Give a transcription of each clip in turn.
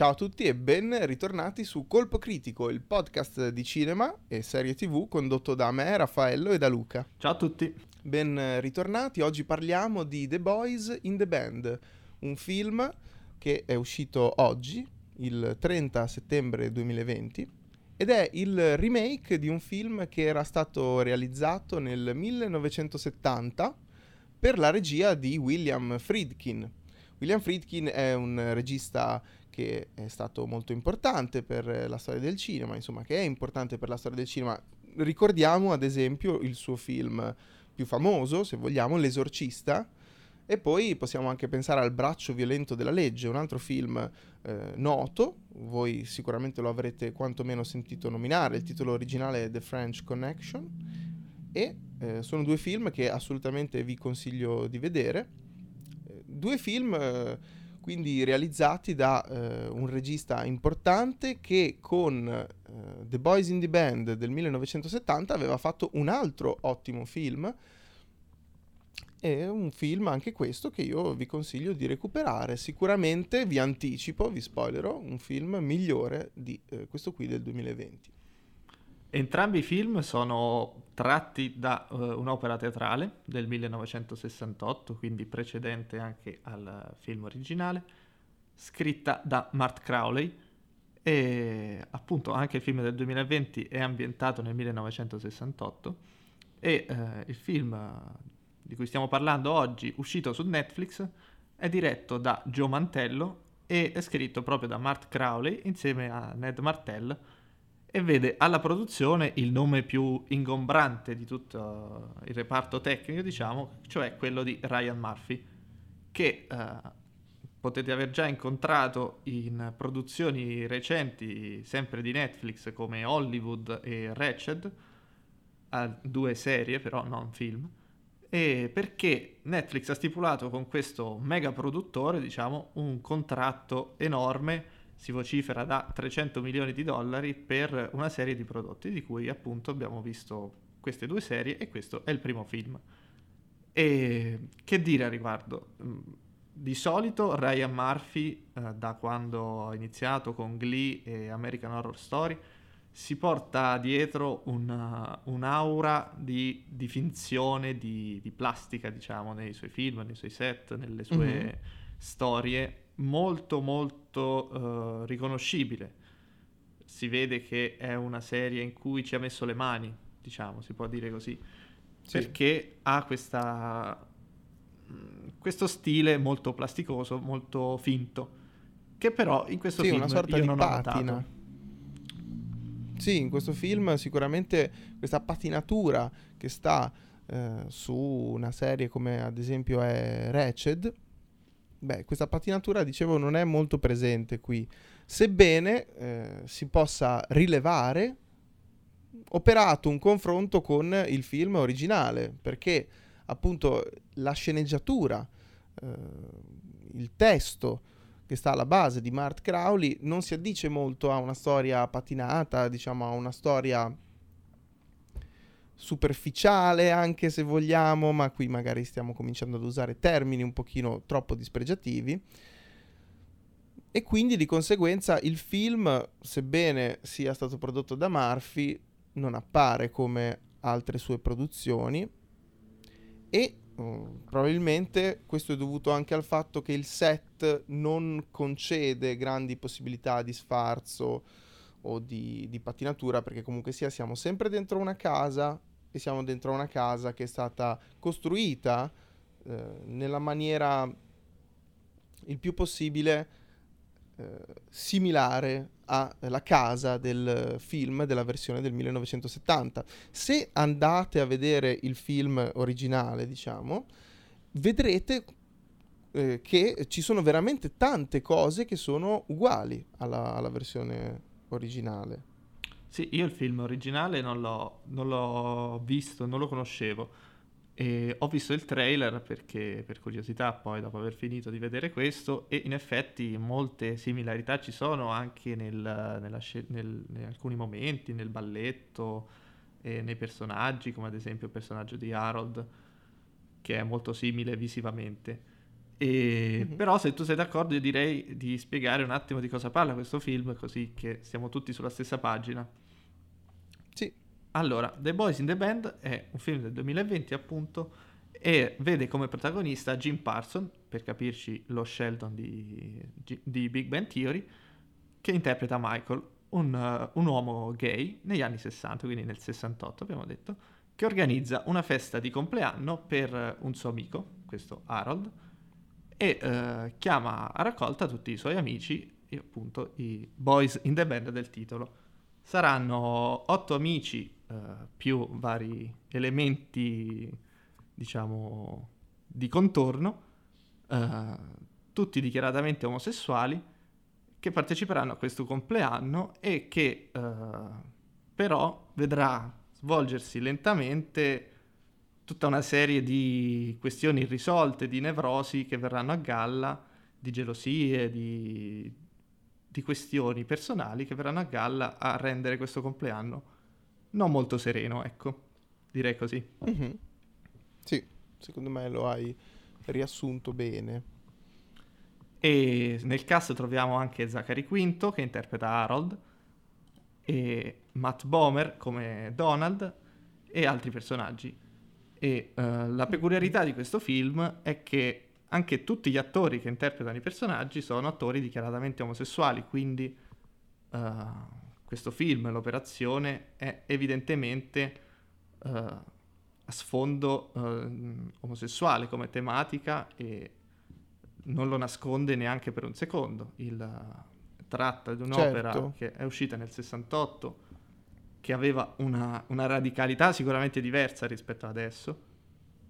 Ciao a tutti e ben ritornati su Colpo Critico, il podcast di cinema e serie tv condotto da me, Raffaello e da Luca. Ciao a tutti. Ben ritornati, oggi parliamo di The Boys in the Band, un film che è uscito oggi, il 30 settembre 2020, ed è il remake di un film che era stato realizzato nel 1970 per la regia di William Friedkin. William Friedkin è un regista che è stato molto importante per la storia del cinema, insomma, che è importante per la storia del cinema. Ricordiamo ad esempio il suo film più famoso, se vogliamo, L'esorcista, e poi possiamo anche pensare al Braccio violento della legge, un altro film eh, noto, voi sicuramente lo avrete quantomeno sentito nominare, il titolo originale è The French Connection, e eh, sono due film che assolutamente vi consiglio di vedere. Eh, due film eh, quindi realizzati da eh, un regista importante che con eh, The Boys in the Band del 1970 aveva fatto un altro ottimo film. È un film anche questo che io vi consiglio di recuperare. Sicuramente vi anticipo, vi spoilerò, un film migliore di eh, questo qui del 2020. Entrambi i film sono tratti da uh, un'opera teatrale del 1968, quindi precedente anche al film originale, scritta da Mart Crowley e appunto anche il film del 2020 è ambientato nel 1968 e uh, il film di cui stiamo parlando oggi, uscito su Netflix, è diretto da Joe Mantello e è scritto proprio da Mart Crowley insieme a Ned Martell e vede alla produzione il nome più ingombrante di tutto il reparto tecnico, diciamo, cioè quello di Ryan Murphy, che eh, potete aver già incontrato in produzioni recenti, sempre di Netflix, come Hollywood e Ratched, due serie però, non film, e perché Netflix ha stipulato con questo mega produttore, diciamo, un contratto enorme si vocifera da 300 milioni di dollari per una serie di prodotti, di cui appunto abbiamo visto queste due serie e questo è il primo film. E che dire a riguardo? Mm, di solito Ryan Murphy, eh, da quando ha iniziato con Glee e American Horror Story, si porta dietro una, un'aura di, di finzione, di, di, plastica, diciamo, nei suoi film, nei suoi set, nelle sue mm-hmm. storie molto molto uh, riconoscibile. Si vede che è una serie in cui ci ha messo le mani, diciamo, si può dire così, sì. perché ha questa, mm, questo stile molto plasticoso, molto finto, che però in questo sì, film una sorta io di non patina. ho notato. Sì, in questo film sicuramente questa patinatura che sta eh, su una serie come ad esempio è Ratched, beh, questa patinatura, dicevo, non è molto presente qui, sebbene eh, si possa rilevare operato un confronto con il film originale, perché appunto la sceneggiatura, eh, il testo che sta alla base di Mart Crowley non si addice molto a una storia patinata, diciamo a una storia superficiale anche se vogliamo, ma qui magari stiamo cominciando ad usare termini un pochino troppo dispregiativi. E quindi di conseguenza il film, sebbene sia stato prodotto da Murphy, non appare come altre sue produzioni e uh, probabilmente questo è dovuto anche al fatto che il set non concede grandi possibilità di sfarzo o di, di patinatura perché comunque sia siamo sempre dentro una casa e siamo dentro una casa che è stata costruita eh, nella maniera il più possibile eh, similare alla casa del film della versione del 1970. Se andate a vedere il film originale, diciamo, vedrete eh, che ci sono veramente tante cose che sono uguali alla, alla versione originale. Sì, io il film originale non l'ho, non l'ho visto, non lo conoscevo. E ho visto il trailer perché per curiosità poi dopo aver finito di vedere questo e in effetti molte similarità ci sono anche nel, nella, nel, in alcuni momenti, nel balletto e nei personaggi come ad esempio il personaggio di Harold che è molto simile visivamente E, mm-hmm. Però se tu sei d'accordo io direi di spiegare un attimo di cosa parla questo film così che siamo tutti sulla stessa pagina. Sì. Allora, The Boys in the Band è un film del 2020 appunto e vede come protagonista Jim Parson, per capirci lo Sheldon di, di Big Bang Theory, che interpreta Michael, un, uh, un, uomo gay negli anni 60, quindi nel 68 abbiamo detto, che organizza una festa di compleanno per un suo amico, questo Harold, e uh, chiama a raccolta tutti i suoi amici, e appunto i boys in the band del titolo. Saranno otto amici uh, più vari elementi diciamo, di contorno, eh, tutti dichiaratamente omosessuali, che parteciperanno a questo compleanno e che eh, però vedrà svolgersi lentamente tutta una serie di questioni irrisolte, di nevrosi che verranno a galla, di gelosie, di, di questioni personali che verranno a galla a rendere questo compleanno non molto sereno, ecco, direi così. Mm-hmm. Sì, secondo me lo hai riassunto bene. E nel cast troviamo anche Zachary Quinto che interpreta Harold e Matt Bomer come Donald e altri personaggi. E uh, la peculiarità di questo film è che anche tutti gli attori che interpretano i personaggi sono attori dichiaratamente omosessuali, quindi uh, questo film, l'operazione, è evidentemente uh, a sfondo omosessuale come tematica e non lo nasconde neanche per un secondo. Il, tratta di un'opera certo. che è uscita nel 68, che aveva una, una, radicalità sicuramente diversa rispetto ad adesso,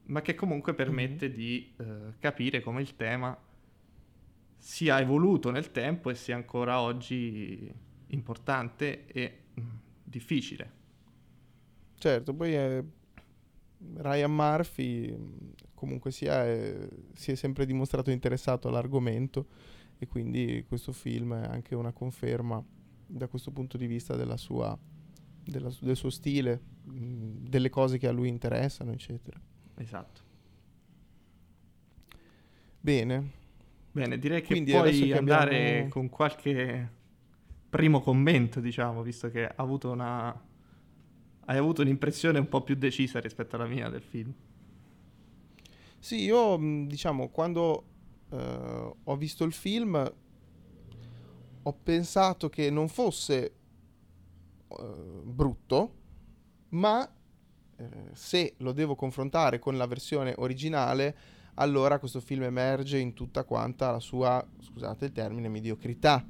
ma che comunque permette mm-hmm. di eh, capire come il tema sia evoluto nel tempo e sia ancora oggi importante e mh, mm, difficile. Certo, poi è Ryan Murphy comunque sia è, si è sempre dimostrato interessato all'argomento e quindi questo film è anche una conferma da questo punto di vista della sua, della, del suo stile, mh, delle cose che a lui interessano, eccetera. Esatto. Bene. Bene, direi che quindi puoi andare abbiamo... con qualche primo commento, diciamo, visto che ha avuto una hai avuto un'impressione un po' più decisa rispetto alla mia del film. Sì, io diciamo quando uh, ho visto il film ho pensato che non fosse uh, brutto, ma uh, se lo devo confrontare con la versione originale, allora questo film emerge in tutta quanta la sua, scusate il termine, mediocrità.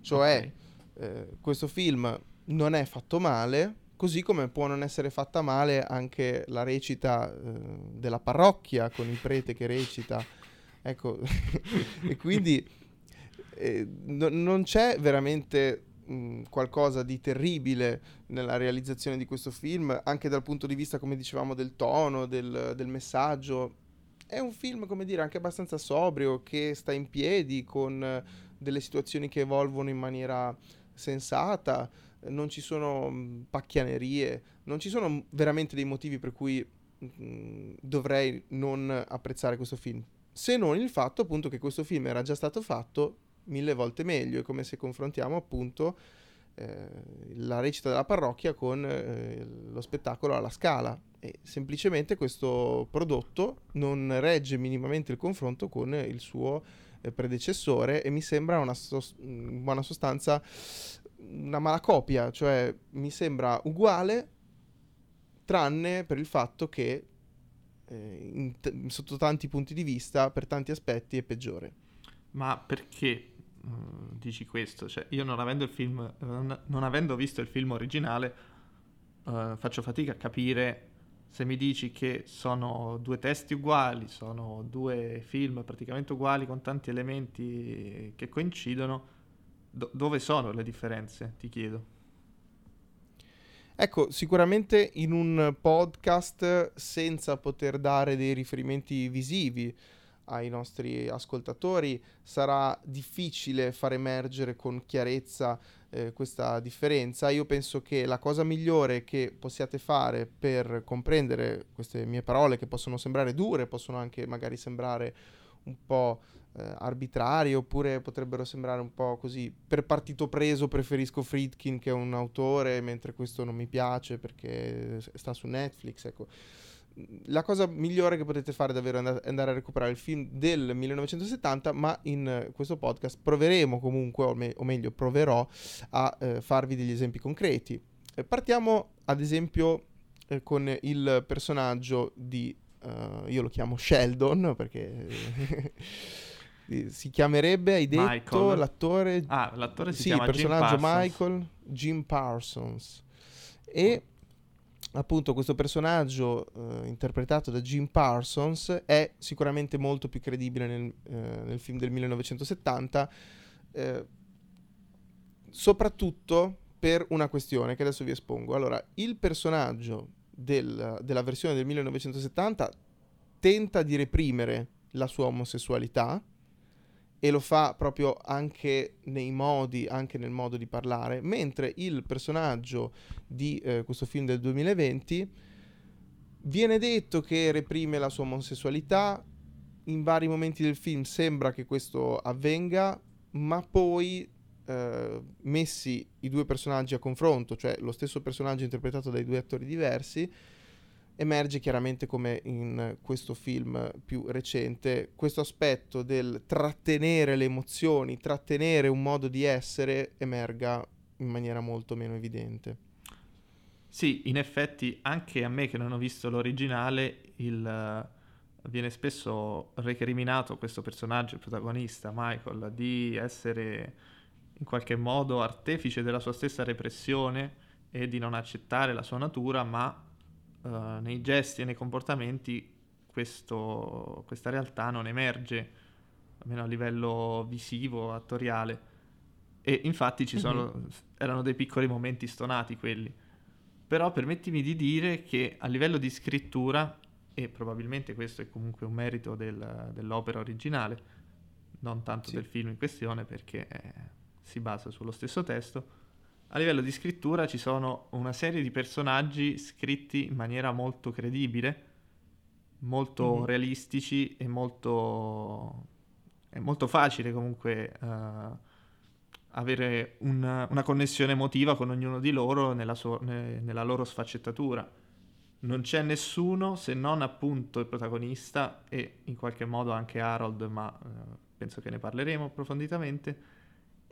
Cioè, okay. questo film non è fatto male, Così come può non essere fatta male anche la recita eh, della parrocchia con il prete che recita. Ecco, e quindi eh, no, non c'è veramente qualcosa di terribile nella realizzazione di questo film, anche dal punto di vista, come dicevamo, del tono, del, del messaggio. È un film, come dire, anche abbastanza sobrio, che sta in piedi con delle situazioni che evolvono in maniera sensata non ci sono pacchianerie, non ci sono veramente dei motivi per cui dovrei non apprezzare questo film. Se non il fatto appunto che questo film era già stato fatto mille volte meglio, è come se confrontiamo appunto eh, la recita della parrocchia con eh, lo spettacolo alla scala e semplicemente questo prodotto non regge minimamente il confronto con il suo eh, predecessore e mi sembra una sos- in buona sostanza una malacopia, cioè mi sembra uguale, tranne per il fatto che eh, t- sotto tanti punti di vista, per tanti aspetti, è peggiore. Ma perché uh, dici questo? Cioè, io non avendo, film, non, non avendo visto il film originale, uh, faccio fatica a capire se mi dici che sono due testi uguali, sono due film praticamente uguali con tanti elementi che coincidono Do- dove sono le differenze, ti chiedo? Ecco, sicuramente in un podcast senza poter dare dei riferimenti visivi ai nostri ascoltatori. Sarà difficile far emergere con chiarezza eh, questa differenza. Io penso che la cosa migliore che possiate fare per comprendere queste mie parole che possono sembrare dure, possono anche magari sembrare un po' eh, arbitrari oppure potrebbero sembrare un po' così. Per partito preso preferisco Friedkin che è un autore mentre questo non mi piace perché sta su Netflix ecco la cosa migliore che potete fare è davvero andare a recuperare il film del 1970, ma in questo podcast proveremo comunque, o, me- o meglio proverò, a eh, farvi degli esempi concreti. Eh, partiamo ad esempio eh, con il personaggio di, uh, io lo chiamo Sheldon perché si chiamerebbe, hai detto, Michael. l'attore... Ah, l'attore si sì, chiama il personaggio Jim. Michael, Jim Parsons. E appunto questo personaggio eh, interpretato da Jim Parsons è sicuramente molto più credibile nel, eh, nel film del 1970, eh, soprattutto per una questione che adesso vi espongo. Allora, il personaggio del, della versione del 1970 tenta di reprimere la sua omosessualità, e lo fa proprio anche nei modi, anche nel modo di parlare, mentre il personaggio di eh, questo film del 2020 viene detto che reprime la sua omosessualità, in vari momenti del film sembra che questo avvenga, ma poi eh, messi i due personaggi a confronto, cioè lo stesso personaggio interpretato dai due attori diversi, emerge chiaramente come in questo film più recente questo aspetto del trattenere le emozioni, trattenere un modo di essere emerga in maniera molto meno evidente. Sì, in effetti anche a me che non ho visto l'originale il, uh, viene spesso recriminato questo personaggio, il protagonista Michael, di essere in qualche modo artefice della sua stessa repressione e di non accettare la sua natura, ma uh, nei gesti e nei comportamenti questo, questa realtà non emerge, almeno a livello visivo, attoriale. E infatti ci sono, mm-hmm. erano dei piccoli momenti stonati quelli. Però permettimi di dire che a livello di scrittura, e probabilmente questo è comunque un merito del, dell'opera originale, non tanto sì. del film in questione perché eh, si basa sullo stesso testo, a livello di scrittura ci sono una serie di personaggi scritti in maniera molto credibile, molto mm-hmm. realistici e molto... è molto facile comunque uh, avere un, una connessione emotiva con ognuno di loro nella, so- ne- nella loro sfaccettatura. Non c'è nessuno se non appunto il protagonista e in qualche modo anche Harold, ma uh, penso che ne parleremo approfonditamente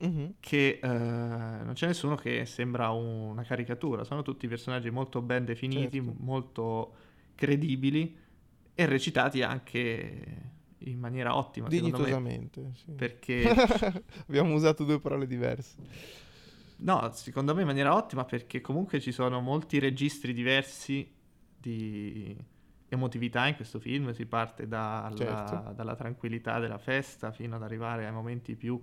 Mm-hmm. che uh, non c'è nessuno che sembra un, una caricatura, sono tutti personaggi molto ben definiti, certo. molto credibili e recitati anche in maniera ottima. Dignitosamente, sì. Perché abbiamo usato due parole diverse. No, secondo me in maniera ottima perché comunque ci sono molti registri diversi di emotività in questo film, si parte dalla, certo. dalla tranquillità della festa fino ad arrivare ai momenti più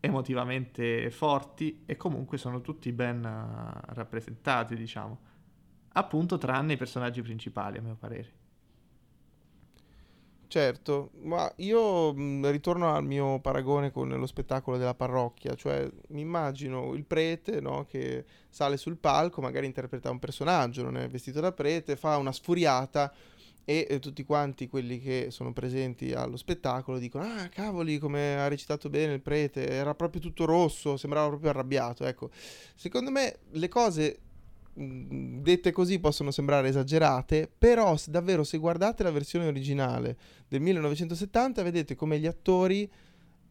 emotivamente forti e comunque sono tutti ben uh, rappresentati, diciamo. Appunto, tranne i personaggi principali, a mio parere. Certo, ma io mh, ritorno al mio paragone con lo spettacolo della parrocchia, cioè mi immagino il prete no, che sale sul palco, magari interpreta un personaggio, non è vestito da prete, fa una sfuriata e eh, tutti quanti quelli che sono presenti allo spettacolo dicono ah cavoli come ha recitato bene il prete era proprio tutto rosso sembrava proprio arrabbiato ecco. Secondo me le cose mh, dette così possono sembrare esagerate però se, davvero se guardate la versione originale del 1970 vedete come gli attori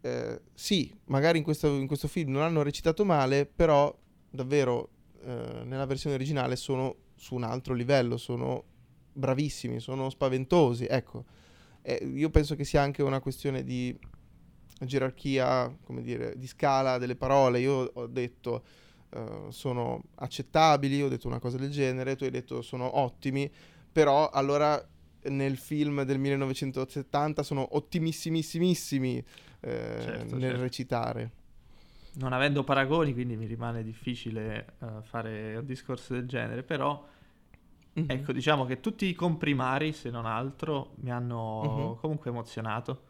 eh, sì magari in questo, in questo, film non hanno recitato male però davvero eh, nella versione originale sono su un altro livello sono bravissimi, sono spaventosi, ecco. Eh, io penso che sia anche una questione di gerarchia, come dire, di scala delle parole. Io ho detto uh, sono accettabili, ho detto una cosa del genere, tu hai detto sono ottimi, però allora nel film del 1970 sono ottimissimissimissimi eh, certo, nel certo. recitare. Non avendo paragoni, quindi mi rimane difficile uh, fare un discorso del genere, però Mm-hmm. Ecco, diciamo che tutti i comprimari, se non altro, mi hanno mm-hmm. comunque emozionato,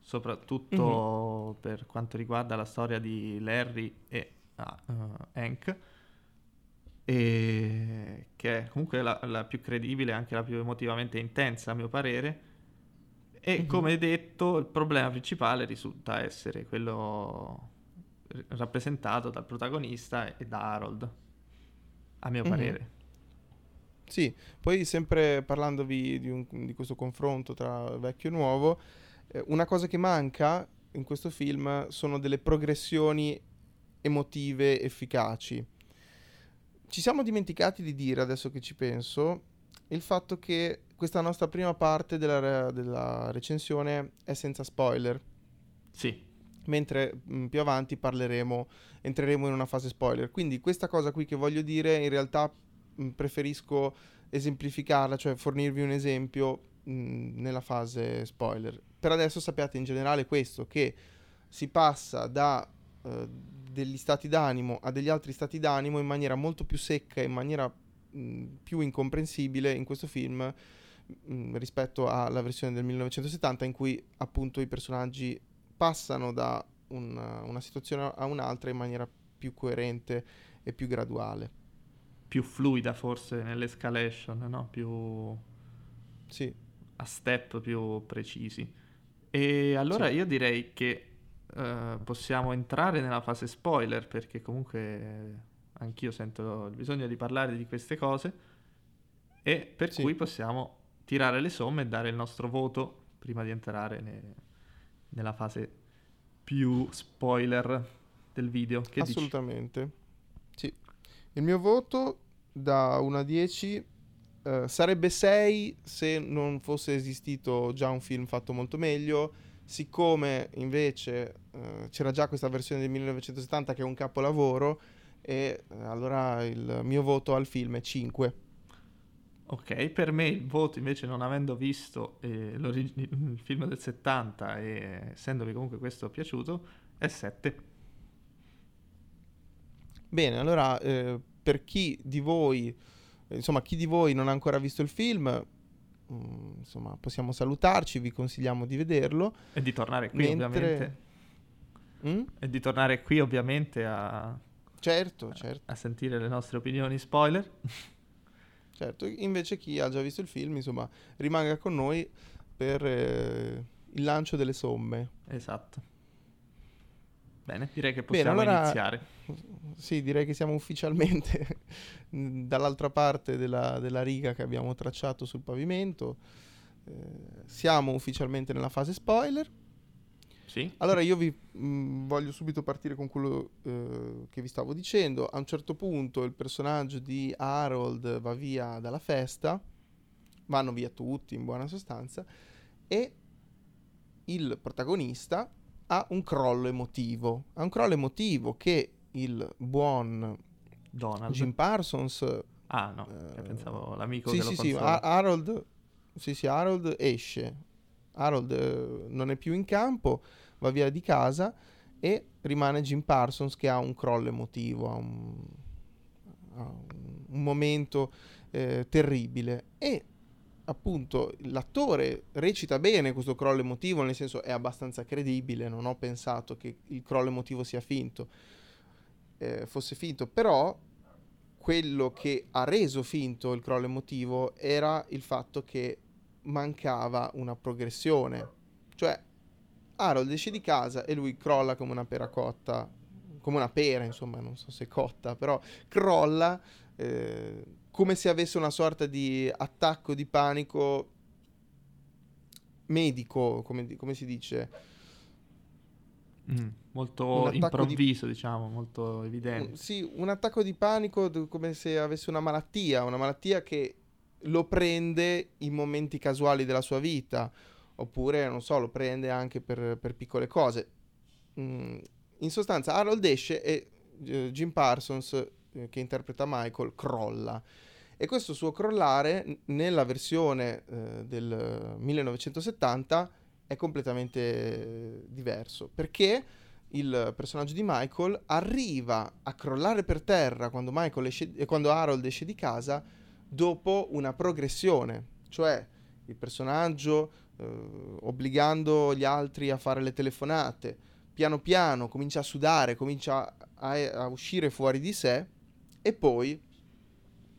soprattutto mm-hmm. per quanto riguarda la storia di Larry e uh, Hank, e che è comunque la, la, più credibile, anche la più emotivamente intensa a mio parere. E come detto, il problema principale risulta essere quello rappresentato dal protagonista e da Harold, a mio parere. Sì, poi sempre parlandovi di, un, di questo confronto tra vecchio e nuovo, eh, una cosa che manca in questo film sono delle progressioni emotive efficaci. Ci siamo dimenticati di dire, adesso che ci penso, il fatto che questa nostra prima parte della, della recensione è senza spoiler. Sì. Mentre mh, mm, più avanti parleremo, entreremo in una fase spoiler. Quindi questa cosa qui che voglio dire in realtà preferisco esemplificarla, cioè fornirvi un esempio mh, mm, nella fase spoiler. Per adesso sappiate in generale questo, che si passa da uh, degli stati d'animo a degli altri stati d'animo in maniera molto più secca, in maniera mh, più incomprensibile in questo film mh, rispetto alla versione del 1970 in cui appunto i personaggi passano da una, una situazione a un'altra in maniera più coerente e più graduale. Più fluida forse nell'escalation, no? Più... Sì. A step più precisi. E allora sì. io direi che uh, possiamo entrare nella fase spoiler perché comunque anch'io sento il bisogno di parlare di queste cose e per sì. cui possiamo tirare le somme e dare il nostro voto prima di entrare ne- nella fase più spoiler del video. Che Assolutamente. Dici? Il mio voto da 1 a 10 uh, sarebbe 6 se non fosse esistito già un film fatto molto meglio Siccome invece eh, c'era già questa versione del 1970 che è un capolavoro, e eh, allora il mio voto al film è 5. Ok, per me il voto invece non avendo visto eh, il film del 70 e essendomi comunque questo piaciuto è 7. Bene, allora eh, per chi di voi, insomma chi di voi non ha ancora visto il film, Mm, insomma, possiamo salutarci, vi consigliamo di vederlo. E di tornare qui, mentre... ovviamente. Mm? E di tornare qui, ovviamente, a... Certo, certo. A sentire le nostre opinioni spoiler. certo, invece chi ha già visto il film, insomma, rimanga con noi per eh, il lancio delle somme. Esatto. Bene, direi che possiamo Bene, allora, iniziare. Sì, direi che siamo ufficialmente dall'altra parte della, della, riga che abbiamo tracciato sul pavimento. Eh, siamo ufficialmente nella fase spoiler. Sì. Allora io vi mh, voglio subito partire con quello eh, che vi stavo dicendo. A un certo punto il personaggio di Harold va via dalla festa, vanno via tutti in buona sostanza, e il protagonista ha un crollo emotivo. Ha un crollo emotivo che il buon Donald. Jim Parsons... Ah no, eh, pensavo l'amico sì, che sì, sì, Harold, sì, sì, Harold esce. Harold eh, non è più in campo, va via di casa e rimane Jim Parsons che ha un crollo emotivo, ha un, ha un momento eh, terribile. E appunto l'attore recita bene questo crollo emotivo, nel senso è abbastanza credibile, non ho pensato che il crollo emotivo sia finto, eh, fosse finto, però quello che ha reso finto il crollo emotivo era il fatto che mancava una progressione, cioè Harold esce di casa e lui crolla come una pera cotta, come una pera, insomma, non so se cotta, però crolla eh, come se avesse una sorta di attacco di panico medico, come, come si dice. Mm, molto improvviso, di... diciamo, molto evidente. Sì, un attacco di panico come se avesse una malattia, una malattia che lo prende in momenti casuali della sua vita, oppure, non so, lo prende anche per, per piccole cose. Mm, in sostanza, Harold esce e uh, Jim Parsons che interpreta Michael crolla. E questo suo crollare nella versione eh, del 1970 è completamente eh, diverso perché il personaggio di Michael arriva a crollare per terra quando, esce, eh, quando Harold esce di casa dopo una progressione, cioè il personaggio eh, obbligando gli altri a fare le telefonate, piano piano comincia a sudare, comincia a, a uscire fuori di sé e poi,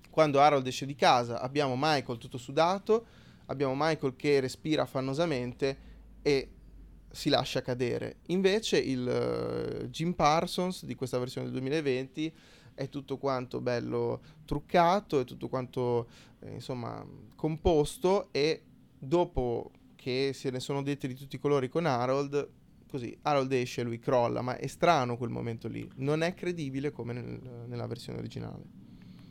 quando Harold esce di casa, abbiamo Michael tutto sudato, abbiamo Michael che respira affannosamente e si lascia cadere. Invece il uh, Jim Parsons di questa versione del 2020 è tutto quanto bello truccato, è tutto quanto eh, insomma composto e dopo che se ne sono detti di tutti i colori con Harold, così Harold esce lui crolla, ma è strano quel momento lì, non è credibile come nel, nella versione originale.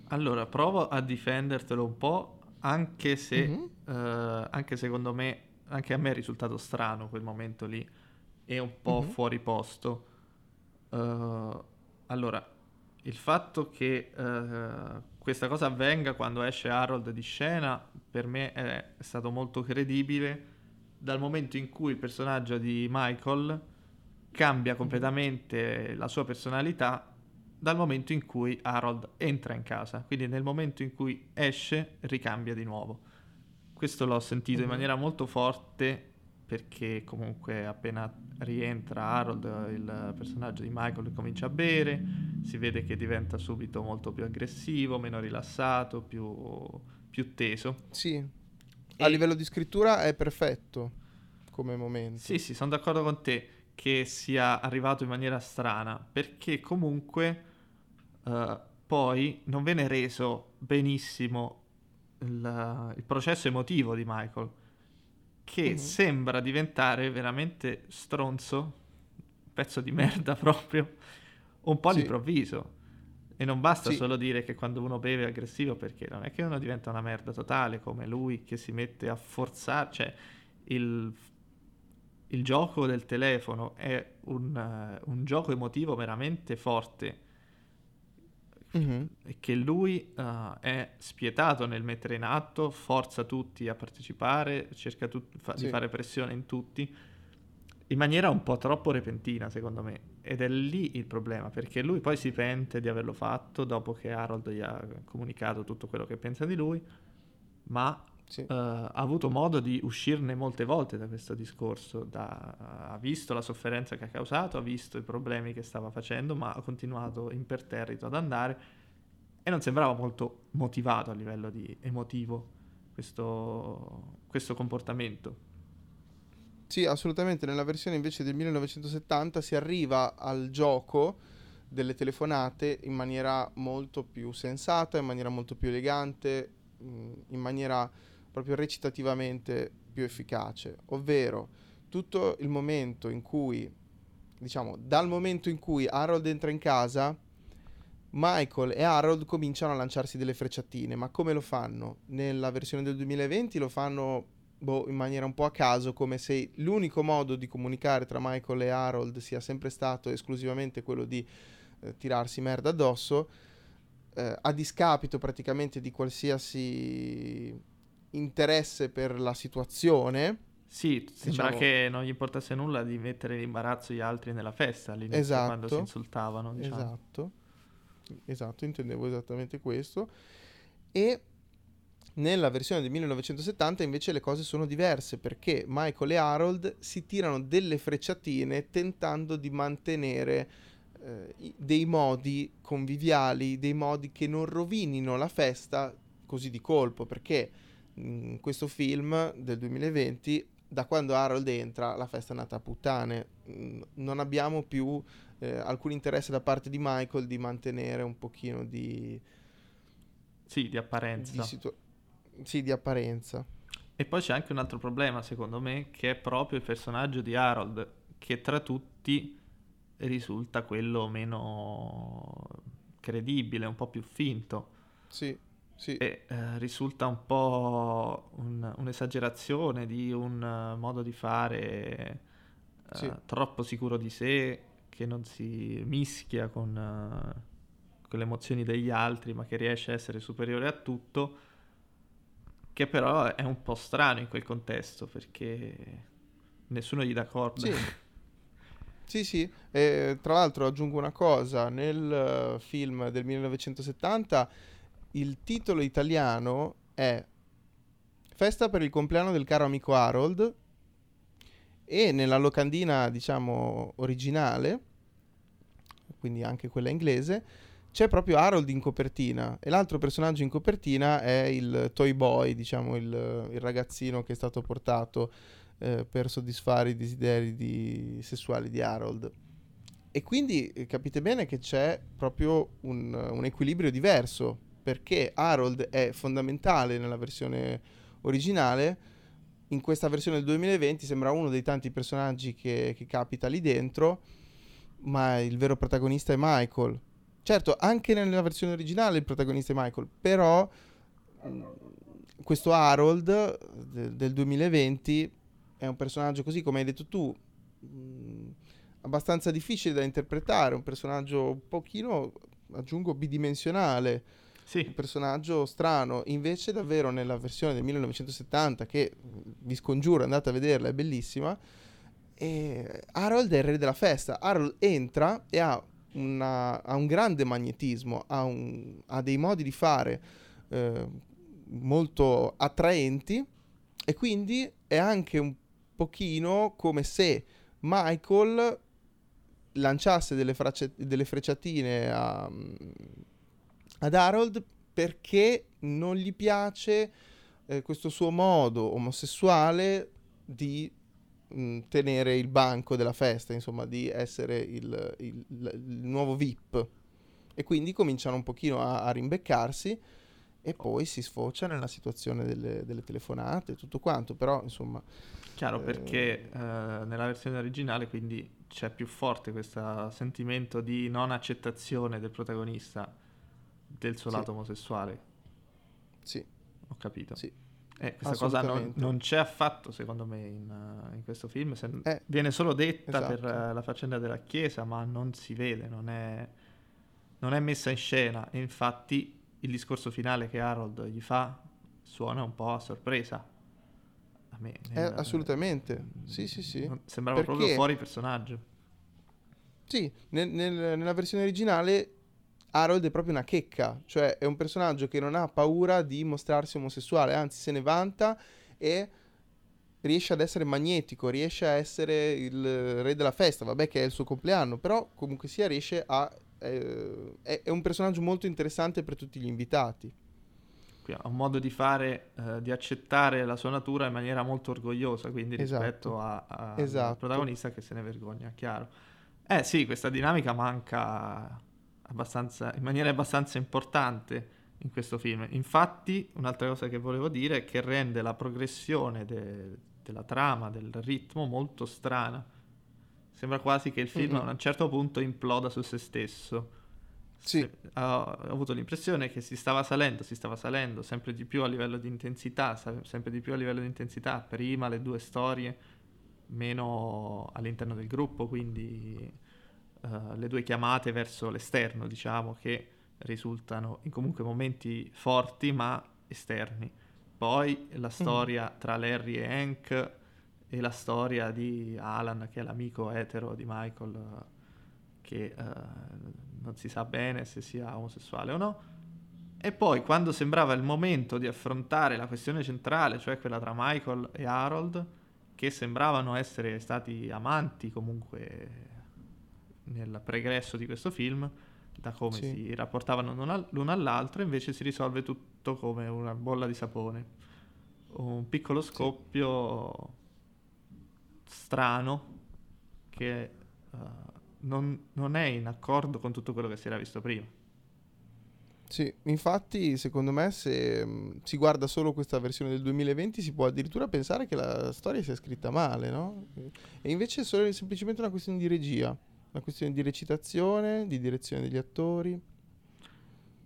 Allora, provo a difendertelo un po', anche se, mm-hmm. uh, anche secondo me, anche a me è risultato strano quel momento lì, e un po' mm-hmm. fuori posto. Uh, allora, il fatto che uh, questa cosa avvenga quando esce Harold di scena, per me è stato molto credibile dal momento in cui il personaggio di Michael cambia completamente la sua personalità dal momento in cui Harold entra in casa. Quindi nel momento in cui esce ricambia di nuovo. Questo l'ho sentito mm-hmm. in maniera molto forte perché comunque appena rientra Harold, il personaggio di Michael comincia a bere, si vede che diventa subito molto più aggressivo, meno rilassato, più, più teso. Sì. A livello di scrittura è perfetto come momento. Sì, sì, sono d'accordo con te che sia arrivato in maniera strana, perché comunque uh, poi non viene reso benissimo il, il processo emotivo di Michael che mm-hmm. sembra diventare veramente stronzo, pezzo di merda proprio, un po' sì. all'improvviso. E non basta sì. solo dire che quando uno beve è aggressivo, perché non è che uno diventa una merda totale come lui che si mette a forzare, cioè il, il gioco del telefono è un, uh, un gioco emotivo veramente forte mm-hmm. che lui uh, è spietato nel mettere in atto, forza tutti a partecipare, cerca tut- fa- sì. di fare pressione in tutti, in maniera un po' troppo repentina secondo me. Ed è lì il problema, perché lui poi si pente di averlo fatto dopo che Harold gli ha comunicato tutto quello che pensa di lui, ma sì. uh, ha avuto modo di uscirne molte volte da questo discorso, da, uh, ha visto la sofferenza che ha causato, ha visto i problemi che stava facendo, ma ha continuato imperterrito ad andare e non sembrava molto motivato a livello di emotivo questo, questo comportamento. Sì, assolutamente. Nella versione invece del 1970 si arriva al gioco delle telefonate in maniera molto più sensata, in maniera molto più elegante, in maniera proprio recitativamente più efficace, ovvero tutto il momento in cui, diciamo, dal momento in cui Harold entra in casa, Michael e Harold cominciano a lanciarsi delle frecciatine, ma come lo fanno? Nella versione del 2020 lo fanno boh, in maniera un po' a caso, come se l'unico modo di comunicare tra Michael e Harold sia sempre stato esclusivamente quello di eh, tirarsi merda addosso, eh, a discapito praticamente di qualsiasi interesse per la situazione. Sì, sembra diciamo... che non gli importasse nulla di mettere in imbarazzo gli altri nella festa all'inizio esatto, quando si insultavano. Diciamo. Esatto, esatto, intendevo esattamente questo. E nella versione del 1970 invece le cose sono diverse perché Michael e Harold si tirano delle frecciatine tentando di mantenere eh, dei modi conviviali, dei modi che non rovinino la festa così di colpo perché in questo film del 2020 da quando Harold entra la festa è nata a puttane. Mm, non abbiamo più eh, alcun interesse da parte di Michael di mantenere un pochino di sì di apparenza. di situ- sì di apparenza e poi c'è anche un altro problema secondo me che è proprio il personaggio di Harold che tra tutti risulta quello meno credibile un po' più finto sì sì. E eh, risulta un po' un, un'esagerazione di un uh, modo di fare uh, sì. troppo sicuro di sé, che non si mischia con, uh, con, le emozioni degli altri, ma che riesce a essere superiore a tutto, che però è un po' strano in quel contesto, perché nessuno gli dà corda. Sì. Sì, sì, e, tra l'altro aggiungo una cosa, nel film del 1970 il titolo italiano è Festa per il compleanno del caro amico Harold e nella locandina, diciamo, originale, quindi anche quella inglese, c'è proprio Harold in copertina e l'altro personaggio in copertina è il Toy Boy, diciamo il, il ragazzino che è stato portato eh, per soddisfare i desideri di, sessuali di Harold. E quindi eh, capite bene che c'è proprio un, un equilibrio diverso, perché Harold è fondamentale nella versione originale, in questa versione del 2020 sembra uno dei tanti personaggi che, che capita lì dentro, ma il vero protagonista è Michael. Certo, anche nella versione originale il protagonista è Michael, però mm, questo Harold de- del 2020 è un personaggio così come hai detto tu, mh, mm, abbastanza difficile da interpretare, un personaggio un pochino, aggiungo, bidimensionale. Sì. Un personaggio strano, invece davvero nella versione del 1970 che vi scongiuro andate a vederla, è bellissima. E Harold è il re della festa. Harold entra e ha, una, ha un grande magnetismo, ha, un, ha, dei modi di fare eh, molto attraenti e quindi è anche un pochino come se Michael lanciasse delle, fracce, delle frecciatine a, ad Harold perché non gli piace eh, questo suo modo omosessuale di mh, tenere il banco della festa, insomma, di essere il, il, il, nuovo VIP. E quindi cominciano un pochino a, a rimbeccarsi e poi si sfocia nella situazione delle, delle telefonate e tutto quanto, però insomma... Chiaro, eh... perché eh, nella versione originale quindi c'è più forte questo sentimento di non accettazione del protagonista del suo sì. lato omosessuale. Sì. Ho capito. Sì. Eh, questa cosa non, non, c'è affatto, secondo me, in, uh, in questo film. Se, eh, viene solo detta esatto. per la faccenda della Chiesa, ma non si vede, non è, non è messa in scena. E infatti il discorso finale che Harold gli fa suona un po' a sorpresa. A me, nel, eh, assolutamente, sì, sì, sì. Sembrava Perché... proprio fuori personaggio. Sì, nel, nel, nella versione originale Harold è proprio una checca, cioè è un personaggio che non ha paura di mostrarsi omosessuale, anzi se ne vanta e riesce ad essere magnetico, riesce a essere il re della festa, vabbè che è il suo compleanno, però comunque sia riesce a... Eh, è, è, un personaggio molto interessante per tutti gli invitati. Qui ha un modo di fare, eh, di accettare la sua natura in maniera molto orgogliosa, quindi esatto. rispetto a, a esatto. al protagonista che se ne vergogna, chiaro. Eh sì, questa dinamica manca in maniera abbastanza importante in questo film. Infatti, un'altra cosa che volevo dire è che rende la progressione de- della trama, del ritmo molto strana. Sembra quasi che il film mm-hmm. a un certo punto imploda su se stesso. Sì. Se, ho, ho, avuto l'impressione che si stava salendo, si stava salendo sempre di più a livello di intensità, sempre di più a livello di intensità. Prima le due storie, meno all'interno del gruppo, quindi uh, le due chiamate verso l'esterno, diciamo, che risultano in comunque momenti forti ma esterni. Poi la mm. storia mm. tra Larry e Hank e la storia di Alan, che è l'amico etero di Michael, che uh, non si sa bene se sia omosessuale o no. E poi, quando sembrava il momento di affrontare la questione centrale, cioè quella tra Michael e Harold, che sembravano essere stati amanti comunque nel pregresso di questo film, da come sì. si rapportavano l'uno all'altro, invece si risolve tutto come una bolla di sapone. Un piccolo scoppio sì. strano che uh, non, non è in accordo con tutto quello che si era visto prima. Sì, infatti secondo me se mh, mm, si guarda solo questa versione del 2020 si può addirittura pensare che la storia sia scritta male, no? E invece è solo semplicemente una questione di regia. Una questione di recitazione, di direzione degli attori.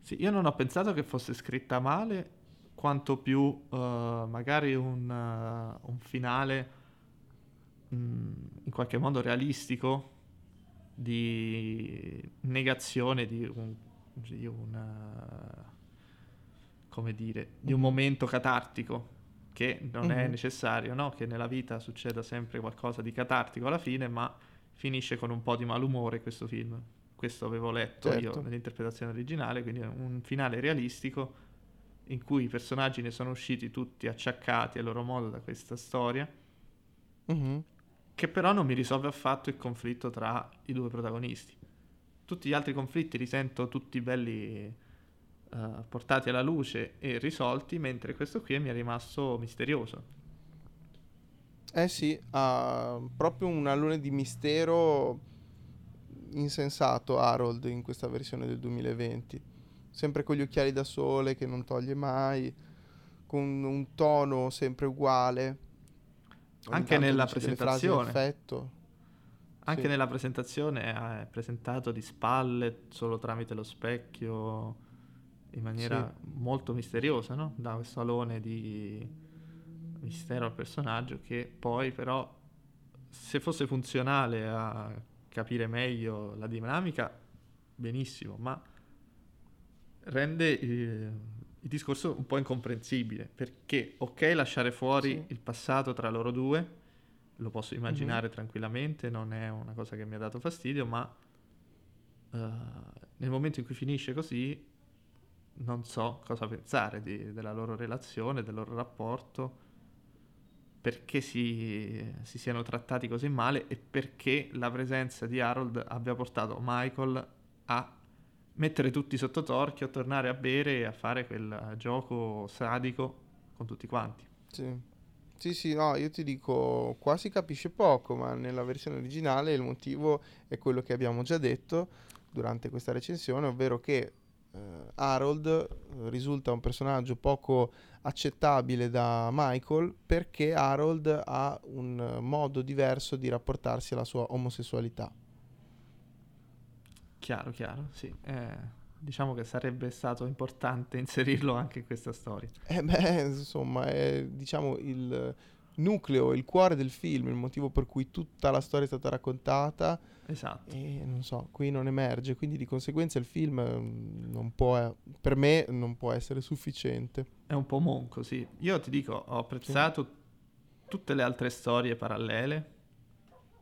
Sì, io non ho pensato che fosse scritta male, quanto più uh, magari un, uh, un finale mh, mm, in qualche modo realistico di negazione di un, di una, come dire, di un momento catartico che non mm-hmm. è necessario, no? Che nella vita succeda sempre qualcosa di catartico alla fine, ma finisce con un po' di malumore questo film. Questo avevo letto certo. io nell'interpretazione originale, quindi un finale realistico in cui i personaggi ne sono usciti tutti acciaccati a loro modo da questa storia, mm-hmm. che però non mi risolve affatto il conflitto tra i due protagonisti. tutti gli altri conflitti li sento tutti belli uh, portati alla luce e risolti, mentre questo qui mi è rimasto misterioso. Eh sì, ha proprio un alone di mistero insensato Harold in questa versione del 2020. Sempre con gli occhiali da sole che non toglie mai, con un tono sempre uguale. Anche nella presentazione. Anche sì. nella presentazione è presentato di spalle, solo tramite lo specchio, in maniera sì. molto misteriosa, no? Da questo alone di mistero al personaggio che poi però se fosse funzionale a capire meglio la dinamica benissimo ma rende il, il discorso un po' incomprensibile perché ok lasciare fuori sì. il passato tra loro due lo posso immaginare mm-hmm. tranquillamente non è una cosa che mi ha dato fastidio ma uh, nel momento in cui finisce così non so cosa pensare di, della loro relazione, del loro rapporto perché si, si, siano trattati così male e perché la presenza di Harold abbia portato Michael a mettere tutti sotto torchio, tornare a bere e a fare quel gioco sadico con tutti quanti. Sì. Sì, sì, no, io ti dico, qua si capisce poco, ma nella versione originale il motivo è quello che abbiamo già detto durante questa recensione, ovvero che Harold eh, risulta un personaggio poco accettabile da Michael perché Harold ha un modo diverso di rapportarsi alla sua omosessualità. Chiaro, chiaro, sì. Eh, diciamo che sarebbe stato importante inserirlo anche in questa storia. Eh beh, insomma, è diciamo il nucleo, il cuore del film, il motivo per cui tutta la storia è stata raccontata Esatto. E non so, qui non emerge, quindi di conseguenza il film mm, non può, per me non può essere sufficiente. È un po' monco, sì. Io ti dico, ho apprezzato sì. tutte le altre storie parallele,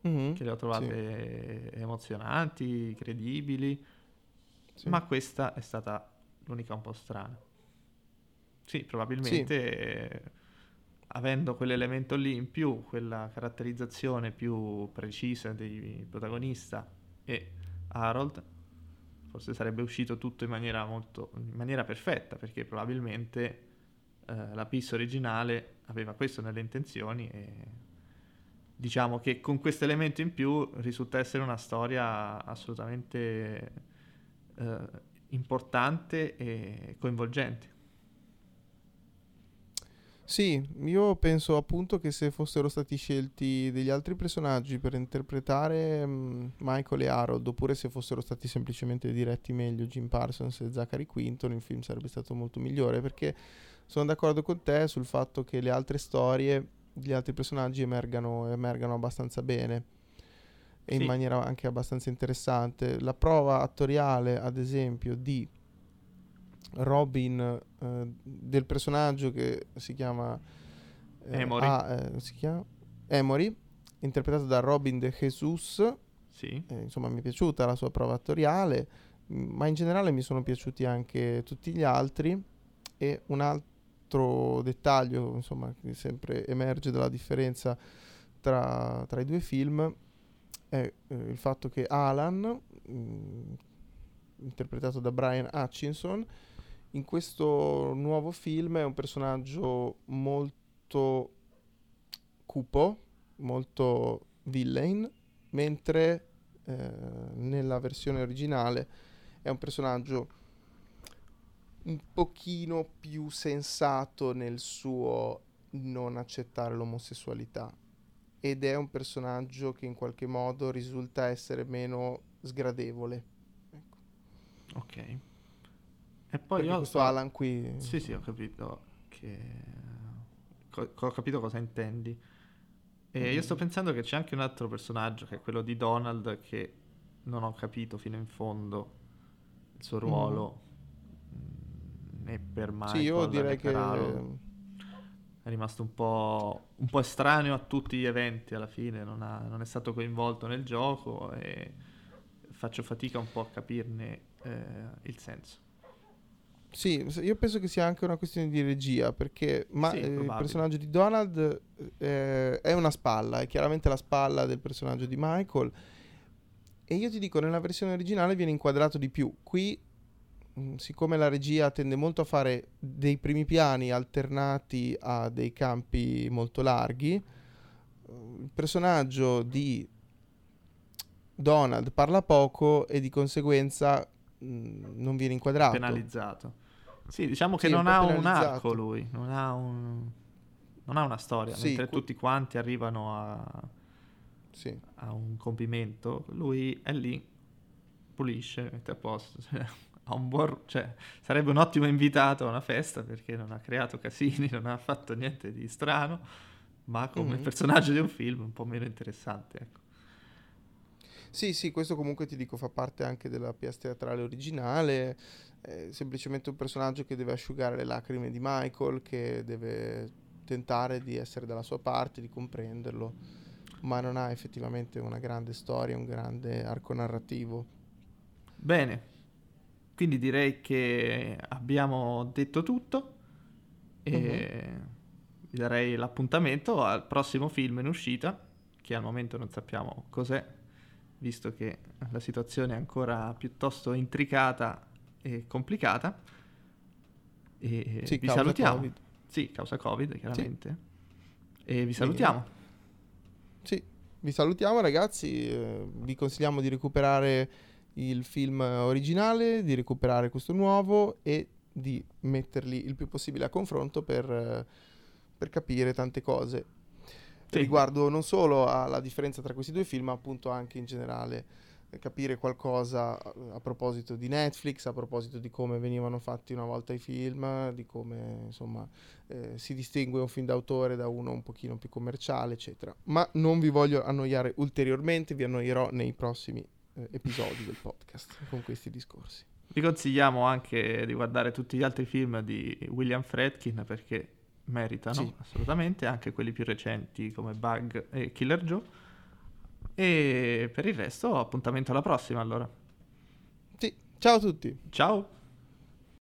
mm-hmm, che le ho trovate sì. emozionanti, credibili, sì. ma questa è stata l'unica un po' strana. Sì, probabilmente avendo quell'elemento lì in più, quella caratterizzazione più precisa del protagonista e Harold, forse sarebbe uscito tutto in maniera molto in maniera perfetta, perché probabilmente eh, la pista originale aveva questo nelle intenzioni e diciamo che con questo elemento in più risulta essere una storia assolutamente eh, importante e coinvolgente. Sì, io penso appunto che se fossero stati scelti degli altri personaggi per interpretare um, Michael e Harold, oppure se fossero stati semplicemente diretti meglio Jim Parsons e Zachary Quinton, il film sarebbe stato molto migliore, perché sono d'accordo con te sul fatto che le altre storie, gli altri personaggi emergano, emergano abbastanza bene e sì. in maniera anche abbastanza interessante. La prova attoriale, ad esempio, di Robin eh, del personaggio che si chiama eh, Emory. Ah, eh, si chiama Emory, interpretato da Robin De Jesus. Sì. Eh, insomma, mi è piaciuta la sua prova attoriale, ma in generale mi sono piaciuti anche tutti gli altri. E un altro dettaglio, insomma, che sempre emerge dalla differenza tra, tra i due film è eh, il fatto che Alan, mh, mm, interpretato da Brian Hutchinson, in questo nuovo film è un personaggio molto cupo, molto villain, mentre eh, nella versione originale è un personaggio un pochino più sensato nel suo non accettare l'omosessualità ed è un personaggio che in qualche modo risulta essere meno sgradevole. Ecco. Ok. E poi io questo sto... Alan qui... Sì, sì, ho capito che... Co- ho capito cosa intendi. E mm. io sto pensando che c'è anche un altro personaggio, che è quello di Donald, che non ho capito fino in fondo il suo ruolo mm. né per Michael Sì, io direi che... È rimasto un po', un po', estraneo a tutti gli eventi alla fine, non, ha, non, è stato coinvolto nel gioco e faccio fatica un po' a capirne eh, il senso. Sì, io penso che sia anche una questione di regia, perché ma, sì, eh, il personaggio di Donald eh, è una spalla, è chiaramente la spalla del personaggio di Michael E io ti dico, nella versione originale viene inquadrato di più. Qui, mh, siccome la regia tende molto a fare dei primi piani alternati a dei campi molto larghi, eh, il personaggio di Donald parla poco e di conseguenza mh, non viene inquadrato. Penalizzato. Sì, diciamo che Sì, non un ha un arco lui, non ha, un- non ha una storia, Sì, mentre que- tutti quanti arrivano a, Sì. a un compimento, lui è lì, pulisce, mette a posto, cioè, ha un buon, cioè, sarebbe un ottimo invitato a una festa perché non ha creato casini, non ha fatto niente di strano, ma come Mhm. personaggio di un film un po' meno interessante, ecco. Sì, sì, questo comunque ti dico fa parte anche della pièce teatrale originale, è semplicemente un personaggio che deve asciugare le lacrime di Michael, che deve tentare di essere dalla sua parte, di comprenderlo, ma non ha effettivamente una grande storia, un grande arco narrativo. Bene, quindi direi che abbiamo detto tutto e vi darei l'appuntamento al prossimo film in uscita, che al momento non sappiamo cos'è, visto che la situazione è ancora piuttosto intricata e complicata. E Sì, vi salutiamo. Covid. Sì, causa Covid, chiaramente. E vi salutiamo. Sì, vi salutiamo ragazzi, eh, vi consigliamo di recuperare il film originale, di recuperare questo nuovo e di metterli il più possibile a confronto per, eh, per capire tante cose Sì. riguardo non solo alla differenza tra questi due film, ma appunto anche in generale capire qualcosa a, proposito di Netflix, a proposito di come venivano fatti una volta i film, di come insomma eh, si distingue un film d'autore da uno un pochino più commerciale, eccetera. Ma non vi voglio annoiare ulteriormente, vi annoierò nei prossimi eh, episodi del podcast con questi discorsi. Vi consigliamo anche di guardare tutti gli altri film di William Fredkin perché meritano Sì. assolutamente, anche quelli più recenti come Bug e Killer Joe. E per il resto appuntamento alla prossima allora. Sì, ciao a tutti! Ciao!